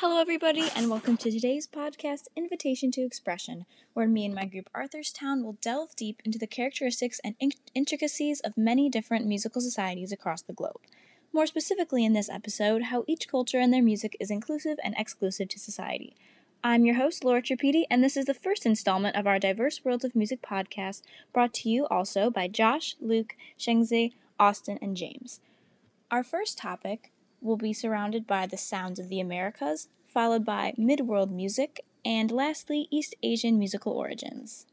Hello, everybody, and welcome to today's podcast, Invitation to Expression, where me and my group Arthurstown will delve deep into the characteristics and in- intricacies of many different musical societies across the globe. More specifically, in this episode, how each culture and their music is inclusive and exclusive to society. I'm your host, Laura Tripedi, and this is the first installment of our Diverse Worlds of Music podcast, brought to you also by Josh, Luke, Shengzi, Austin, and James. Our first topic will be surrounded by the sounds of the Americas, followed by mid-world music, and lastly, East Asian musical origins.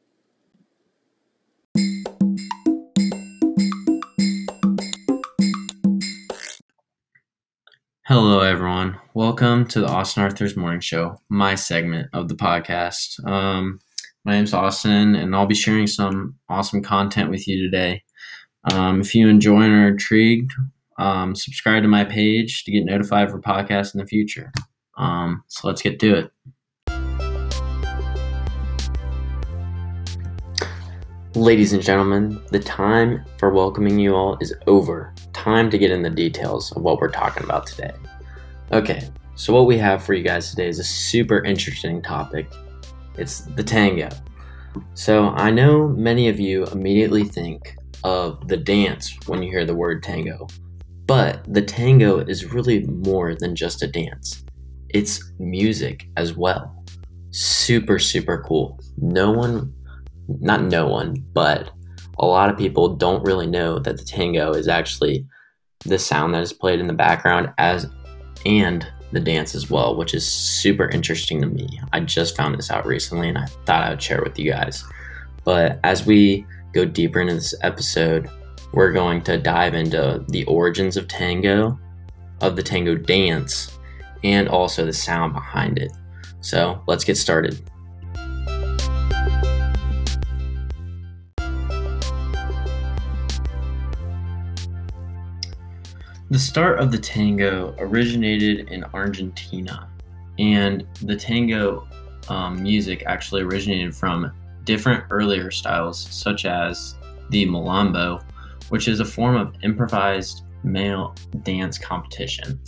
Hello, everyone. Welcome to the Austin Arthur's Morning Show, my segment of the podcast. Um, my name's Austin, and I'll be sharing some awesome content with you today. Um, if you enjoy and are intrigued, um, subscribe to my page to get notified for podcasts in the future. Um, so let's get to it. Ladies and gentlemen, the time for welcoming you all is over. Time to get in the details of what we're talking about today. Okay, so what we have for you guys today is a super interesting topic. It's the tango. So I know many of you immediately think of the dance when you hear the word tango. But the tango is really more than just a dance, it's music as well. Super, super cool. No one, not no one, but a lot of people don't really know that the tango is actually the sound that is played in the background as and the dance as well, which is super interesting to me. I just found this out recently and I thought I would share with you guys. But as we go deeper into this episode, we're going to dive into the origins of tango, of the tango dance, and also the sound behind it. So let's get started. The start of the tango originated in Argentina, and the tango um, music actually originated from different earlier styles, such as the malambo, which is a form of improvised male dance competition.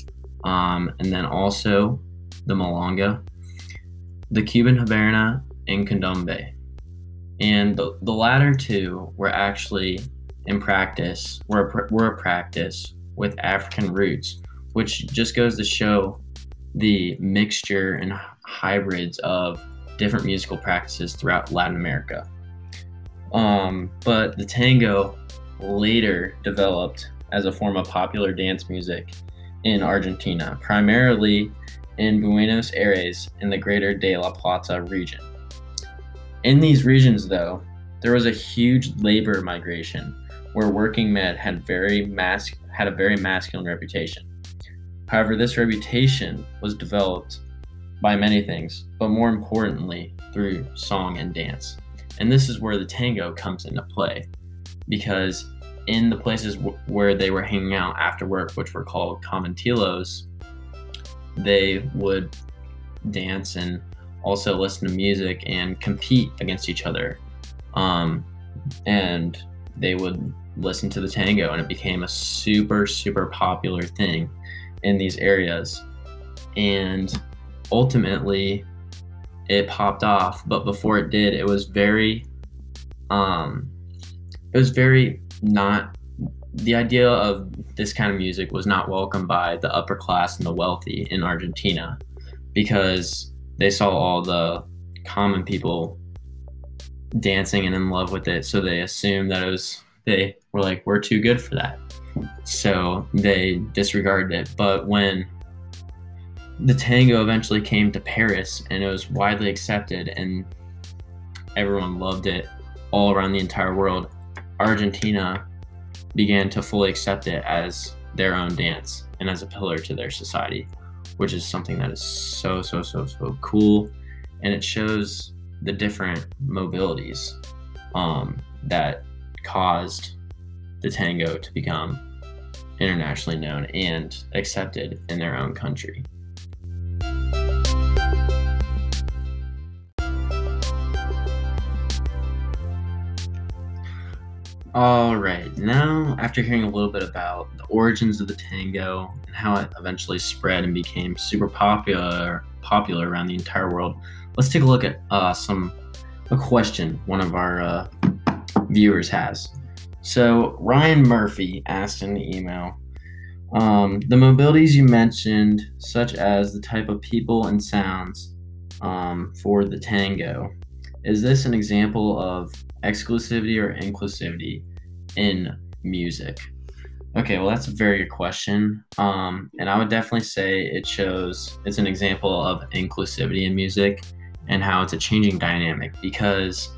Um, and then also the Milonga, the Cuban Habanera, and Candombe. And the, the latter two were actually in practice, were, were a practice with African roots, which just goes to show the mixture and hybrids of different musical practices throughout Latin America. Um, but the tango later developed as a form of popular dance music in Argentina, primarily in Buenos Aires in the greater De La Plata region. In these regions, though, there was a huge labor migration where working men had very mas- had a very masculine reputation. However, this reputation was developed by many things, but more importantly, through song and dance. And this is where the tango comes into play because in the places w- where they were hanging out after work, which were called conventillos, they would dance and also listen to music and compete against each other. Um, and they would listen to the tango, and it became a super, super popular thing in these areas. And ultimately, it popped off. But before it did, it was very, um, it was very not the idea of this kind of music was not welcomed by the upper class and the wealthy in Argentina because they saw all the common people dancing and in love with it. So they assumed that it was they were like we're too good for that. So they disregarded it. But when the tango eventually came to Paris and it was widely accepted and everyone loved it all around the entire world Argentina began to fully accept it as their own dance and as a pillar to their society, which is something that is so, so, so, so cool. And it shows the different mobilities um, that caused the tango to become internationally known and accepted in their own country. All right, now after hearing a little bit about the origins of the tango and how it eventually spread and became super popular popular around the entire world, let's take a look at uh, some a question one of our uh, viewers has. So Ryan Murphy asked in the email, um, the mobilities you mentioned, such as the type of people and sounds um, for the tango, is this an example of exclusivity or inclusivity in music? Okay, well, that's a very good question. Um, and I would definitely say it shows it's an example of inclusivity in music and how it's a changing dynamic because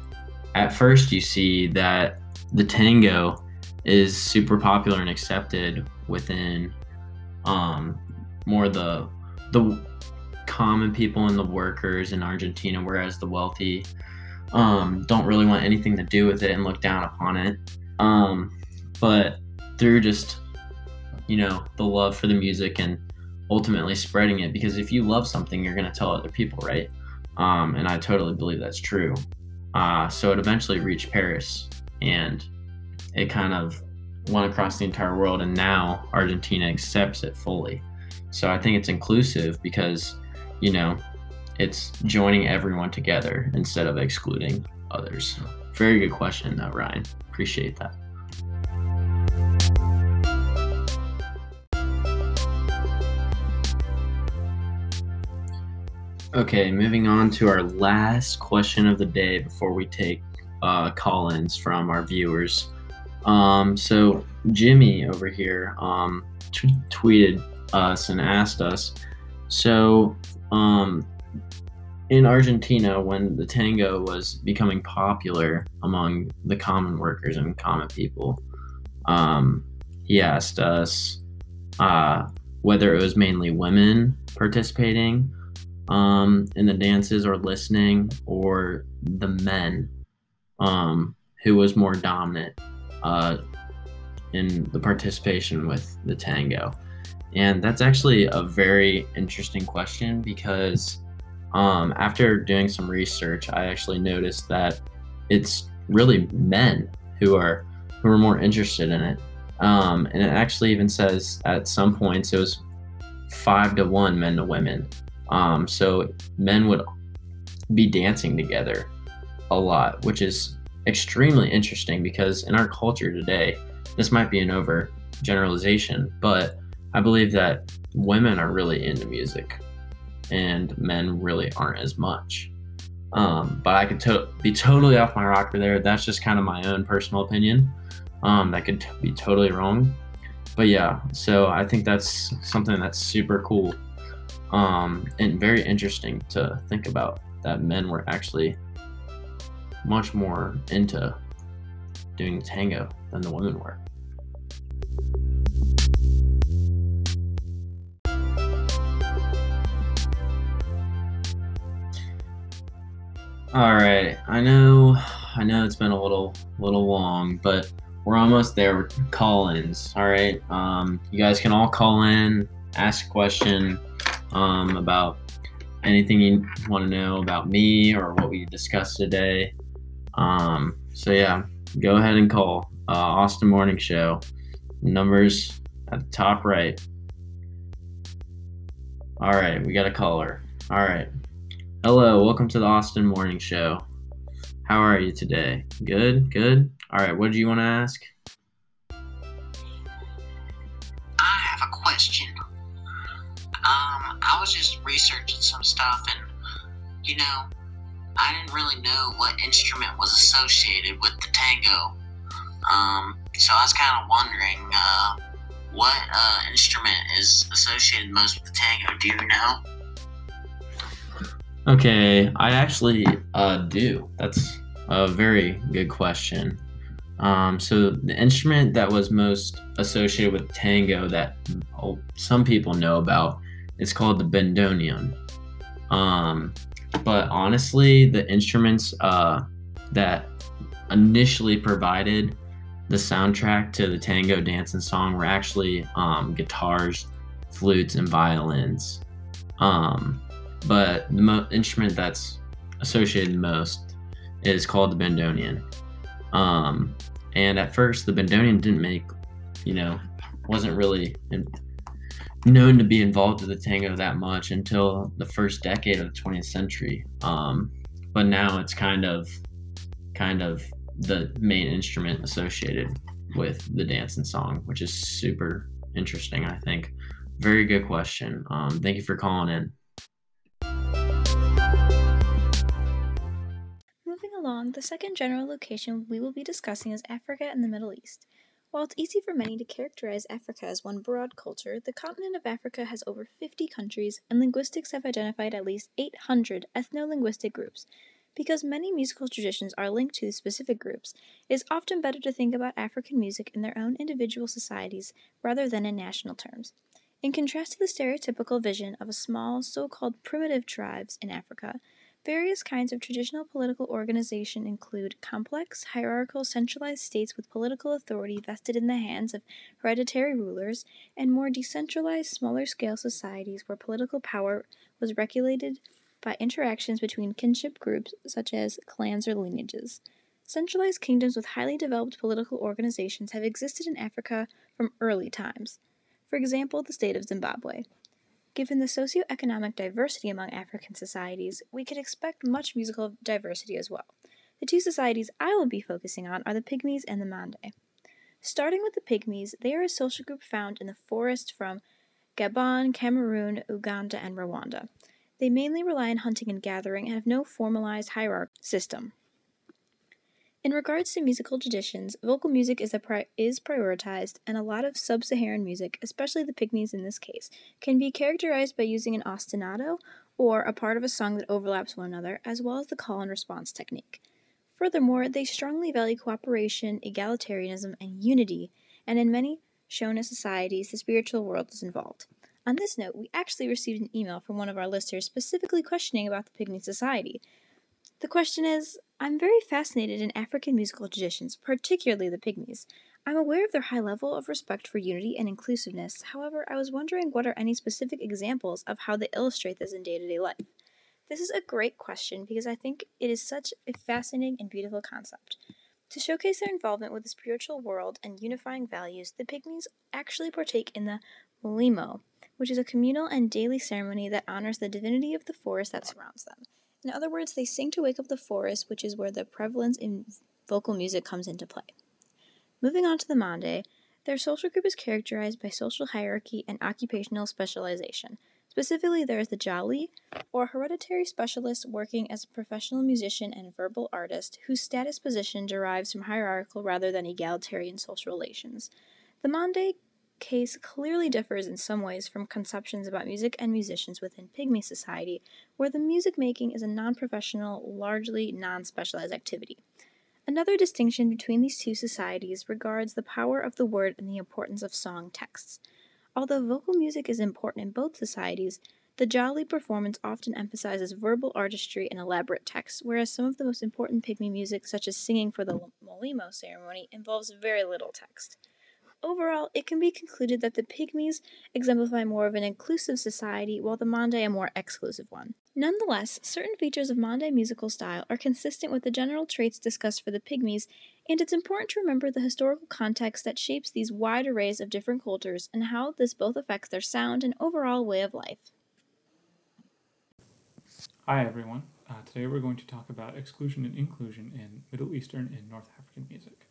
at first you see that the tango is super popular and accepted within um, more the the common people and the workers in Argentina, whereas the wealthy um, don't really want anything to do with it and look down upon it. Um, but through just you know the love for the music and ultimately spreading it, because if you love something, you're gonna tell other people, right? Um, and I totally believe that's true. Uh, so it eventually reached Paris, and it kind of went across the entire world, and now Argentina accepts it fully. So I think it's inclusive because, you know, it's joining everyone together instead of excluding others. Very good question, though, Ryan. Appreciate that. Okay, moving on to our last question of the day before we take uh, call ins from our viewers. Um, so, Jimmy over here um, t- tweeted us and asked us so, um, in Argentina, when the tango was becoming popular among the common workers and common people, um, he asked us uh, whether it was mainly women participating um, in the dances or listening, or the men um, who was more dominant uh, in the participation with the tango. And that's actually a very interesting question because um, after doing some research, I actually noticed that it's really men who are who are more interested in it. Um, and it actually even says at some points it was five to one men to women. Um, so men would be dancing together a lot, which is extremely interesting because in our culture today, this might be an over generalization, but I believe that women are really into music and men really aren't as much. Um, but I could to- be totally off my rocker there. That's just kind of my own personal opinion. Um, that could t- be totally wrong. But yeah, so I think that's something that's super cool um, and very interesting to think about that men were actually much more into doing tango than the women were. All right, I know, I know it's been a little, little long, but we're almost there with call-ins. All right, um, you guys can all call in, ask a question um, about anything you want to know about me or what we discussed today. Um, so yeah, go ahead and call uh, Austin Morning Show. Numbers at the top right. All right, we got a caller. All right. Hello, welcome to the Austin Morning Show. How are you today? Good, good. All right, what do you want to ask? I have a question. Um, I was just researching some stuff, and you know, I didn't really know what instrument was associated with the tango. Um, so I was kind of wondering, uh, what uh, instrument is associated most with the tango? Do you know? Okay, I actually uh, do. That's a very good question. Um, so the instrument that was most associated with tango that oh, some people know about is called the bandoneon. Um, but honestly, the instruments uh, that initially provided the soundtrack to the tango dance and song were actually um, guitars, flutes, and violins. Um, but the mo- instrument that's associated most is called the bandoneon. Um, And at first, the bandoneon didn't make, you know, wasn't really in, known to be involved with the tango that much until the first decade of the 20th century. Um, but now it's kind of, kind of the main instrument associated with the dance and song, which is super interesting. I think. Very good question. Um, thank you for calling in. Moving along, the second general location we will be discussing is Africa and the Middle East. While it's easy for many to characterize Africa as one broad culture, the continent of Africa has over 50 countries, and linguistics have identified at least 800 ethno linguistic groups. Because many musical traditions are linked to specific groups, it is often better to think about African music in their own individual societies rather than in national terms. In contrast to the stereotypical vision of small, so called primitive tribes in Africa, Various kinds of traditional political organization include complex, hierarchical, centralized states with political authority vested in the hands of hereditary rulers, and more decentralized, smaller scale societies where political power was regulated by interactions between kinship groups such as clans or lineages. Centralized kingdoms with highly developed political organizations have existed in Africa from early times. For example, the state of Zimbabwe. Given the socioeconomic diversity among African societies, we could expect much musical diversity as well. The two societies I will be focusing on are the Pygmies and the Mande. Starting with the Pygmies, they are a social group found in the forest from Gabon, Cameroon, Uganda, and Rwanda. They mainly rely on hunting and gathering and have no formalized hierarchy system. In regards to musical traditions, vocal music is, pri- is prioritized, and a lot of sub Saharan music, especially the Pygmies in this case, can be characterized by using an ostinato or a part of a song that overlaps one another, as well as the call and response technique. Furthermore, they strongly value cooperation, egalitarianism, and unity, and in many Shona societies, the spiritual world is involved. On this note, we actually received an email from one of our listeners specifically questioning about the Pygmy Society. The question is I'm very fascinated in African musical traditions, particularly the Pygmies. I'm aware of their high level of respect for unity and inclusiveness. However, I was wondering what are any specific examples of how they illustrate this in day to day life? This is a great question because I think it is such a fascinating and beautiful concept. To showcase their involvement with the spiritual world and unifying values, the Pygmies actually partake in the Molimo, which is a communal and daily ceremony that honors the divinity of the forest that surrounds them. In other words, they sing to wake up the forest, which is where the prevalence in vocal music comes into play. Moving on to the Mande, their social group is characterized by social hierarchy and occupational specialization. Specifically, there is the Jali, or hereditary specialist working as a professional musician and verbal artist, whose status position derives from hierarchical rather than egalitarian social relations. The Mande case clearly differs in some ways from conceptions about music and musicians within Pygmy society, where the music making is a non professional, largely non specialized activity. Another distinction between these two societies regards the power of the word and the importance of song texts. Although vocal music is important in both societies, the Jali performance often emphasizes verbal artistry and elaborate texts, whereas some of the most important Pygmy music, such as singing for the Molimo ceremony, involves very little text. Overall, it can be concluded that the Pygmies exemplify more of an inclusive society, while the Mande a more exclusive one. Nonetheless, certain features of Mande musical style are consistent with the general traits discussed for the Pygmies, and it's important to remember the historical context that shapes these wide arrays of different cultures and how this both affects their sound and overall way of life. Hi, everyone. Uh, today we're going to talk about exclusion and inclusion in Middle Eastern and North African music.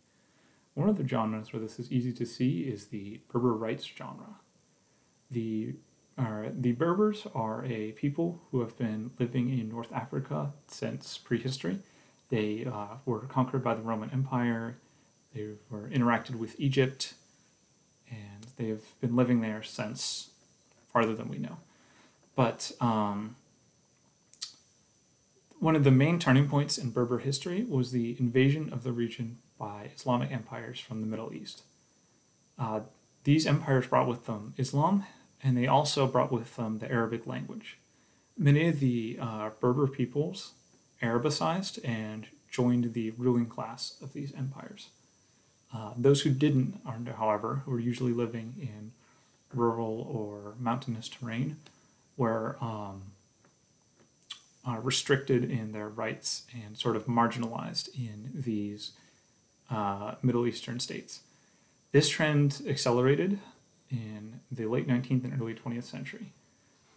One of the genres where this is easy to see is the Berber rites genre. The, uh, the Berbers are a people who have been living in North Africa since prehistory. They uh, were conquered by the Roman Empire, they were interacted with Egypt, and they have been living there since farther than we know. But um, one of the main turning points in Berber history was the invasion of the region by Islamic empires from the Middle East. Uh, these empires brought with them Islam, and they also brought with them the Arabic language. Many of the uh, Berber peoples Arabicized and joined the ruling class of these empires. Uh, those who didn't, however, who were usually living in rural or mountainous terrain, were um, uh, restricted in their rights and sort of marginalized in these uh, Middle Eastern states. This trend accelerated in the late 19th and early 20th century.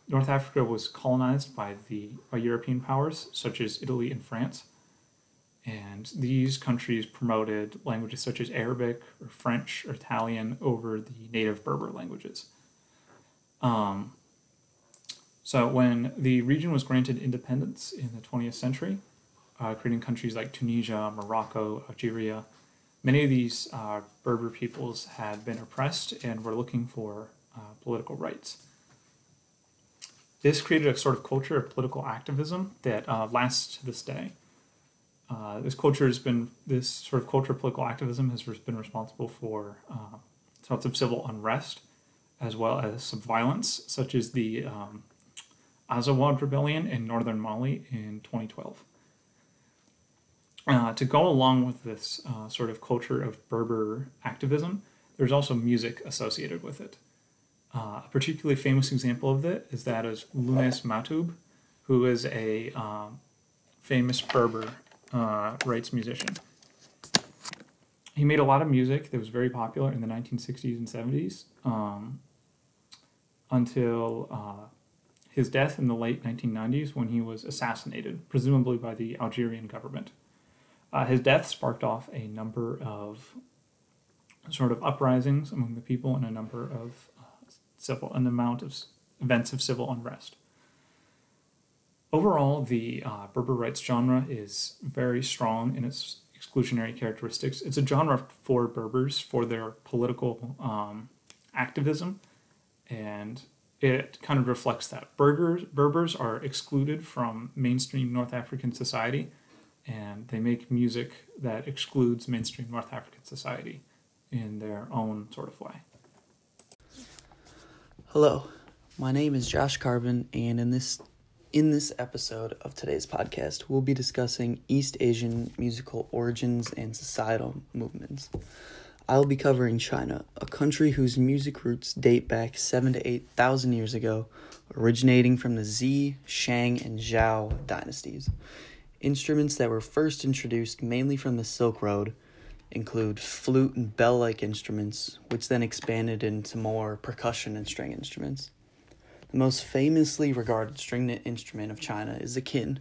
North Africa was colonized by the by European powers such as Italy and France, and these countries promoted languages such as Arabic or French or Italian over the native Berber languages. Um, so when the region was granted independence in the 20th century, uh, creating countries like Tunisia, Morocco, Algeria, many of these uh, Berber peoples had been oppressed and were looking for uh, political rights. This created a sort of culture of political activism that uh, lasts to this day. Uh, this culture has been this sort of culture of political activism has been responsible for uh, sorts of civil unrest, as well as some violence, such as the um, Azawad rebellion in northern Mali in 2012. Uh, to go along with this uh, sort of culture of Berber activism, there's also music associated with it. Uh, a particularly famous example of that is that of Lounes Matoub, who is a um, famous Berber uh, rights musician. He made a lot of music that was very popular in the 1960s and 70s um, until uh, his death in the late 1990s when he was assassinated, presumably by the Algerian government. Uh, his death sparked off a number of sort of uprisings among the people and a number of uh, civil, an amount of events of civil unrest. Overall, the uh, Berber rights genre is very strong in its exclusionary characteristics. It's a genre for Berbers for their political um, activism, and it kind of reflects that. Berbers, Berbers are excluded from mainstream North African society and they make music that excludes mainstream North African society in their own sort of way. Hello, my name is Josh Carbon, and in this in this episode of today's podcast, we'll be discussing East Asian musical origins and societal movements. I'll be covering China, a country whose music roots date back seven to eight thousand years ago, originating from the Xi, Shang, and Zhou dynasties. Instruments that were first introduced mainly from the Silk Road include flute and bell like instruments, which then expanded into more percussion and string instruments. The most famously regarded stringed instrument of China is the kin.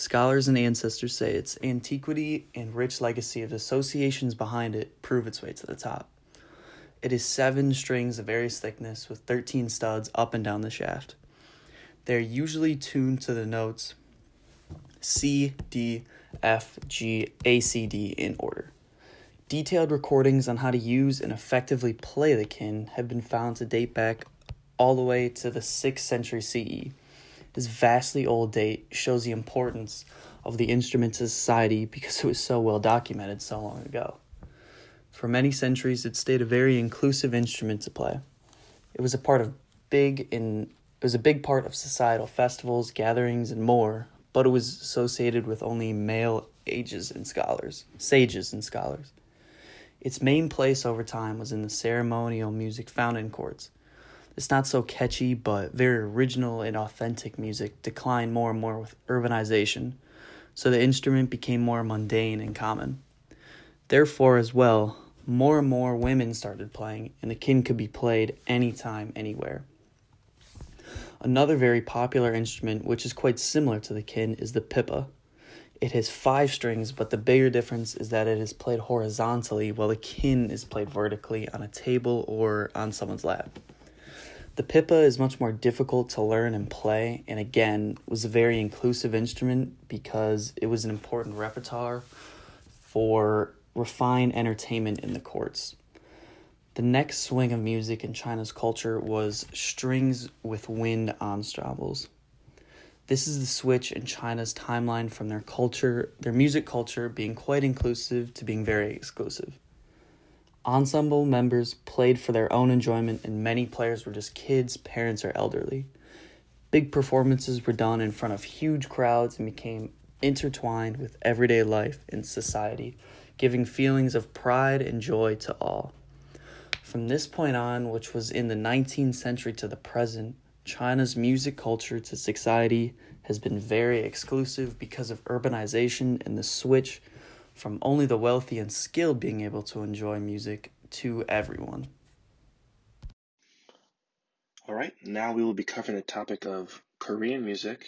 Scholars and ancestors say its antiquity and rich legacy of associations behind it prove its way to the top. It is seven strings of various thickness with 13 studs up and down the shaft. They are usually tuned to the notes C, D, F, G, A, C, D in order. Detailed recordings on how to use and effectively play the kin have been found to date back all the way to the 6th century CE. This vastly old date shows the importance of the instrument to society because it was so well documented so long ago. For many centuries, it stayed a very inclusive instrument to play. It was a part of big in it was a big part of societal festivals, gatherings, and more, but it was associated with only male ages and scholars, sages and scholars. Its main place over time was in the ceremonial music found in courts. This not so catchy but very original and authentic music declined more and more with urbanization, so the instrument became more mundane and common. Therefore, as well, more and more women started playing, and the kin could be played anytime, anywhere. Another very popular instrument, which is quite similar to the kin, is the pipa. It has five strings, but the bigger difference is that it is played horizontally while the kin is played vertically on a table or on someone's lap. The pipa is much more difficult to learn and play, and again, was a very inclusive instrument because it was an important repertoire for refined entertainment in the courts. The next swing of music in China's culture was strings with wind ensembles. This is the switch in China's timeline from their culture, their music culture being quite inclusive to being very exclusive. Ensemble members played for their own enjoyment, and many players were just kids, parents, or elderly. Big performances were done in front of huge crowds and became intertwined with everyday life and society, giving feelings of pride and joy to all. From this point on, which was in the 19th century to the present, China's music culture to society has been very exclusive because of urbanization and the switch from only the wealthy and skilled being able to enjoy music to everyone. All right, now we will be covering the topic of Korean music.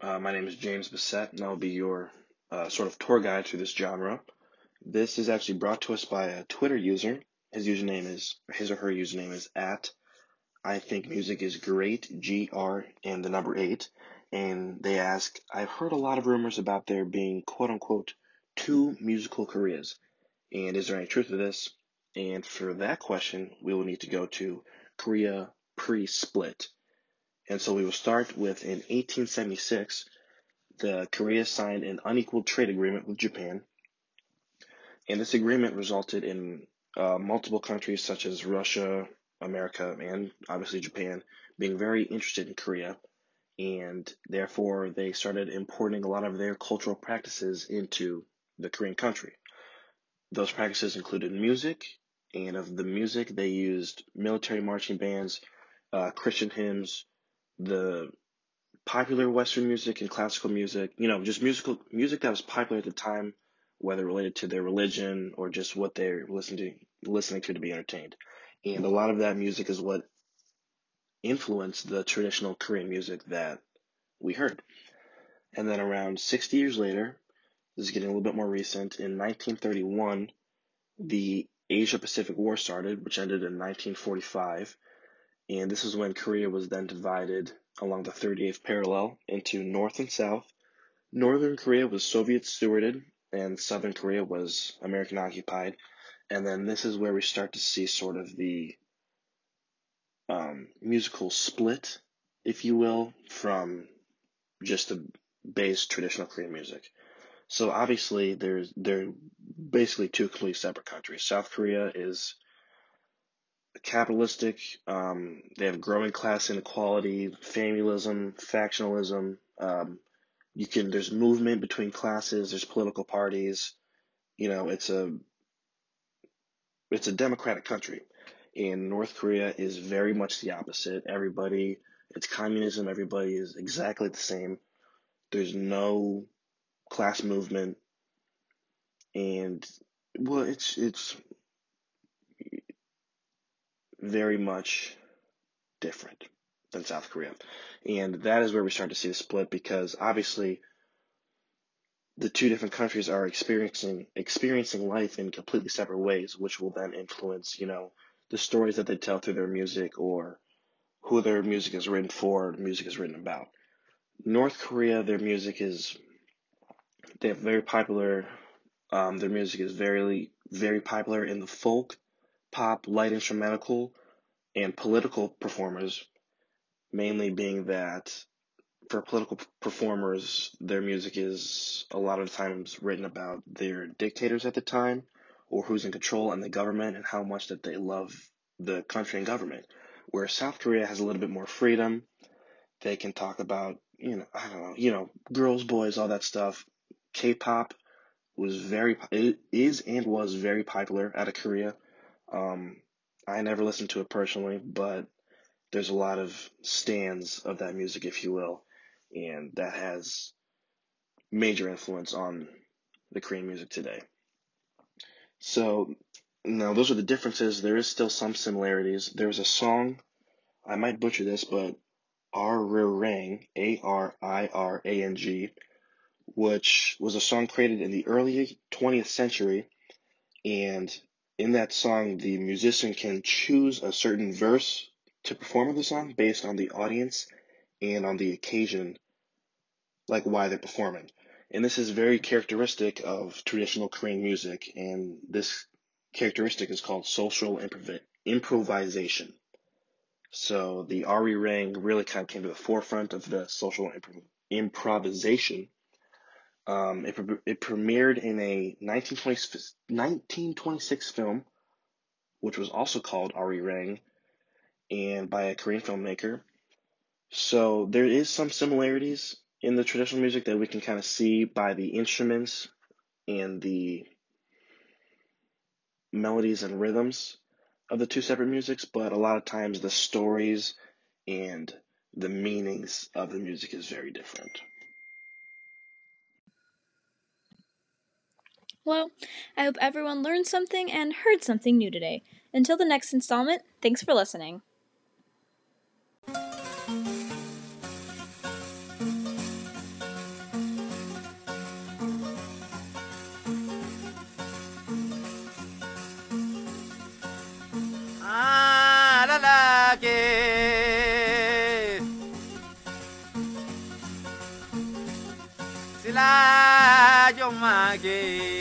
Uh, my name is James Bissett, and I'll be your uh, sort of tour guide through this genre. This is actually brought to us by a Twitter user. His username is, his or her username is at I think music is great, GR and the number eight. And they ask, I've heard a lot of rumors about there being quote unquote two musical Koreas? And is there any truth to this? And for that question, we will need to go to Korea pre split. And so we will start with in 1876, the Korea signed an unequal trade agreement with Japan. And this agreement resulted in uh, multiple countries such as Russia, America, and obviously Japan being very interested in Korea. And therefore, they started importing a lot of their cultural practices into the Korean country. Those practices included music, and of the music, they used military marching bands, uh, Christian hymns, the popular Western music and classical music, you know, just musical music that was popular at the time, whether related to their religion or just what they're listening to, listening to to be entertained. And a lot of that music is what influenced the traditional Korean music that we heard. And then around 60 years later, this is getting a little bit more recent, in 1931, the Asia Pacific War started, which ended in 1945. And this is when Korea was then divided along the 38th parallel into North and South. Northern Korea was Soviet stewarded, and Southern Korea was American occupied. And then this is where we start to see sort of the um, musical split, if you will, from just the base traditional Korean music. So obviously, there's they're basically two completely separate countries. South Korea is capitalistic. Um, they have growing class inequality, familism, factionalism. Um, you can there's movement between classes. There's political parties. You know, it's a it's a democratic country. And North Korea is very much the opposite. Everybody, it's communism. Everybody is exactly the same. There's no class movement, and well, it's it's very much different than South Korea, and that is where we start to see the split because obviously the two different countries are experiencing experiencing life in completely separate ways, which will then influence, you know, the stories that they tell through their music or who their music is written for, music is written about. North Korea, their music is they have very popular. Um, their music is very very popular in the folk, pop, light instrumental, and political performers. Mainly being that for political performers, their music is a lot of times written about their dictators at the time or who's in control and the government and how much that they love the country and government. Where South Korea has a little bit more freedom. They can talk about, you know, I don't know, you know, girls, boys, all that stuff. K-pop was very, is and was very popular out of Korea. Um, I never listened to it personally, but there's a lot of stands of that music, if you will and that has major influence on the Korean music today. So now those are the differences. There is still some similarities. There's a song, I might butcher this, but Arirang, A R I R A N G, which was a song created in the early 20th century. And in that song, the musician can choose a certain verse to perform the song based on the audience and on the occasion like why they're performing. And this is very characteristic of traditional Korean music, and this characteristic is called social improv- improvisation. So the Ari Arirang really kind of came to the forefront of the social improv- improvisation. Um, it, it premiered in a 1920, 1926 film, which was also called Arirang, and by a Korean filmmaker. So there is some similarities in the traditional music that we can kind of see by the instruments and the melodies and rhythms of the two separate musics, but a lot of times the stories and the meanings of the music is very different. Well, I hope everyone learned something and heard something new today. Until the next installment, thanks for listening. Sila jong ma ke.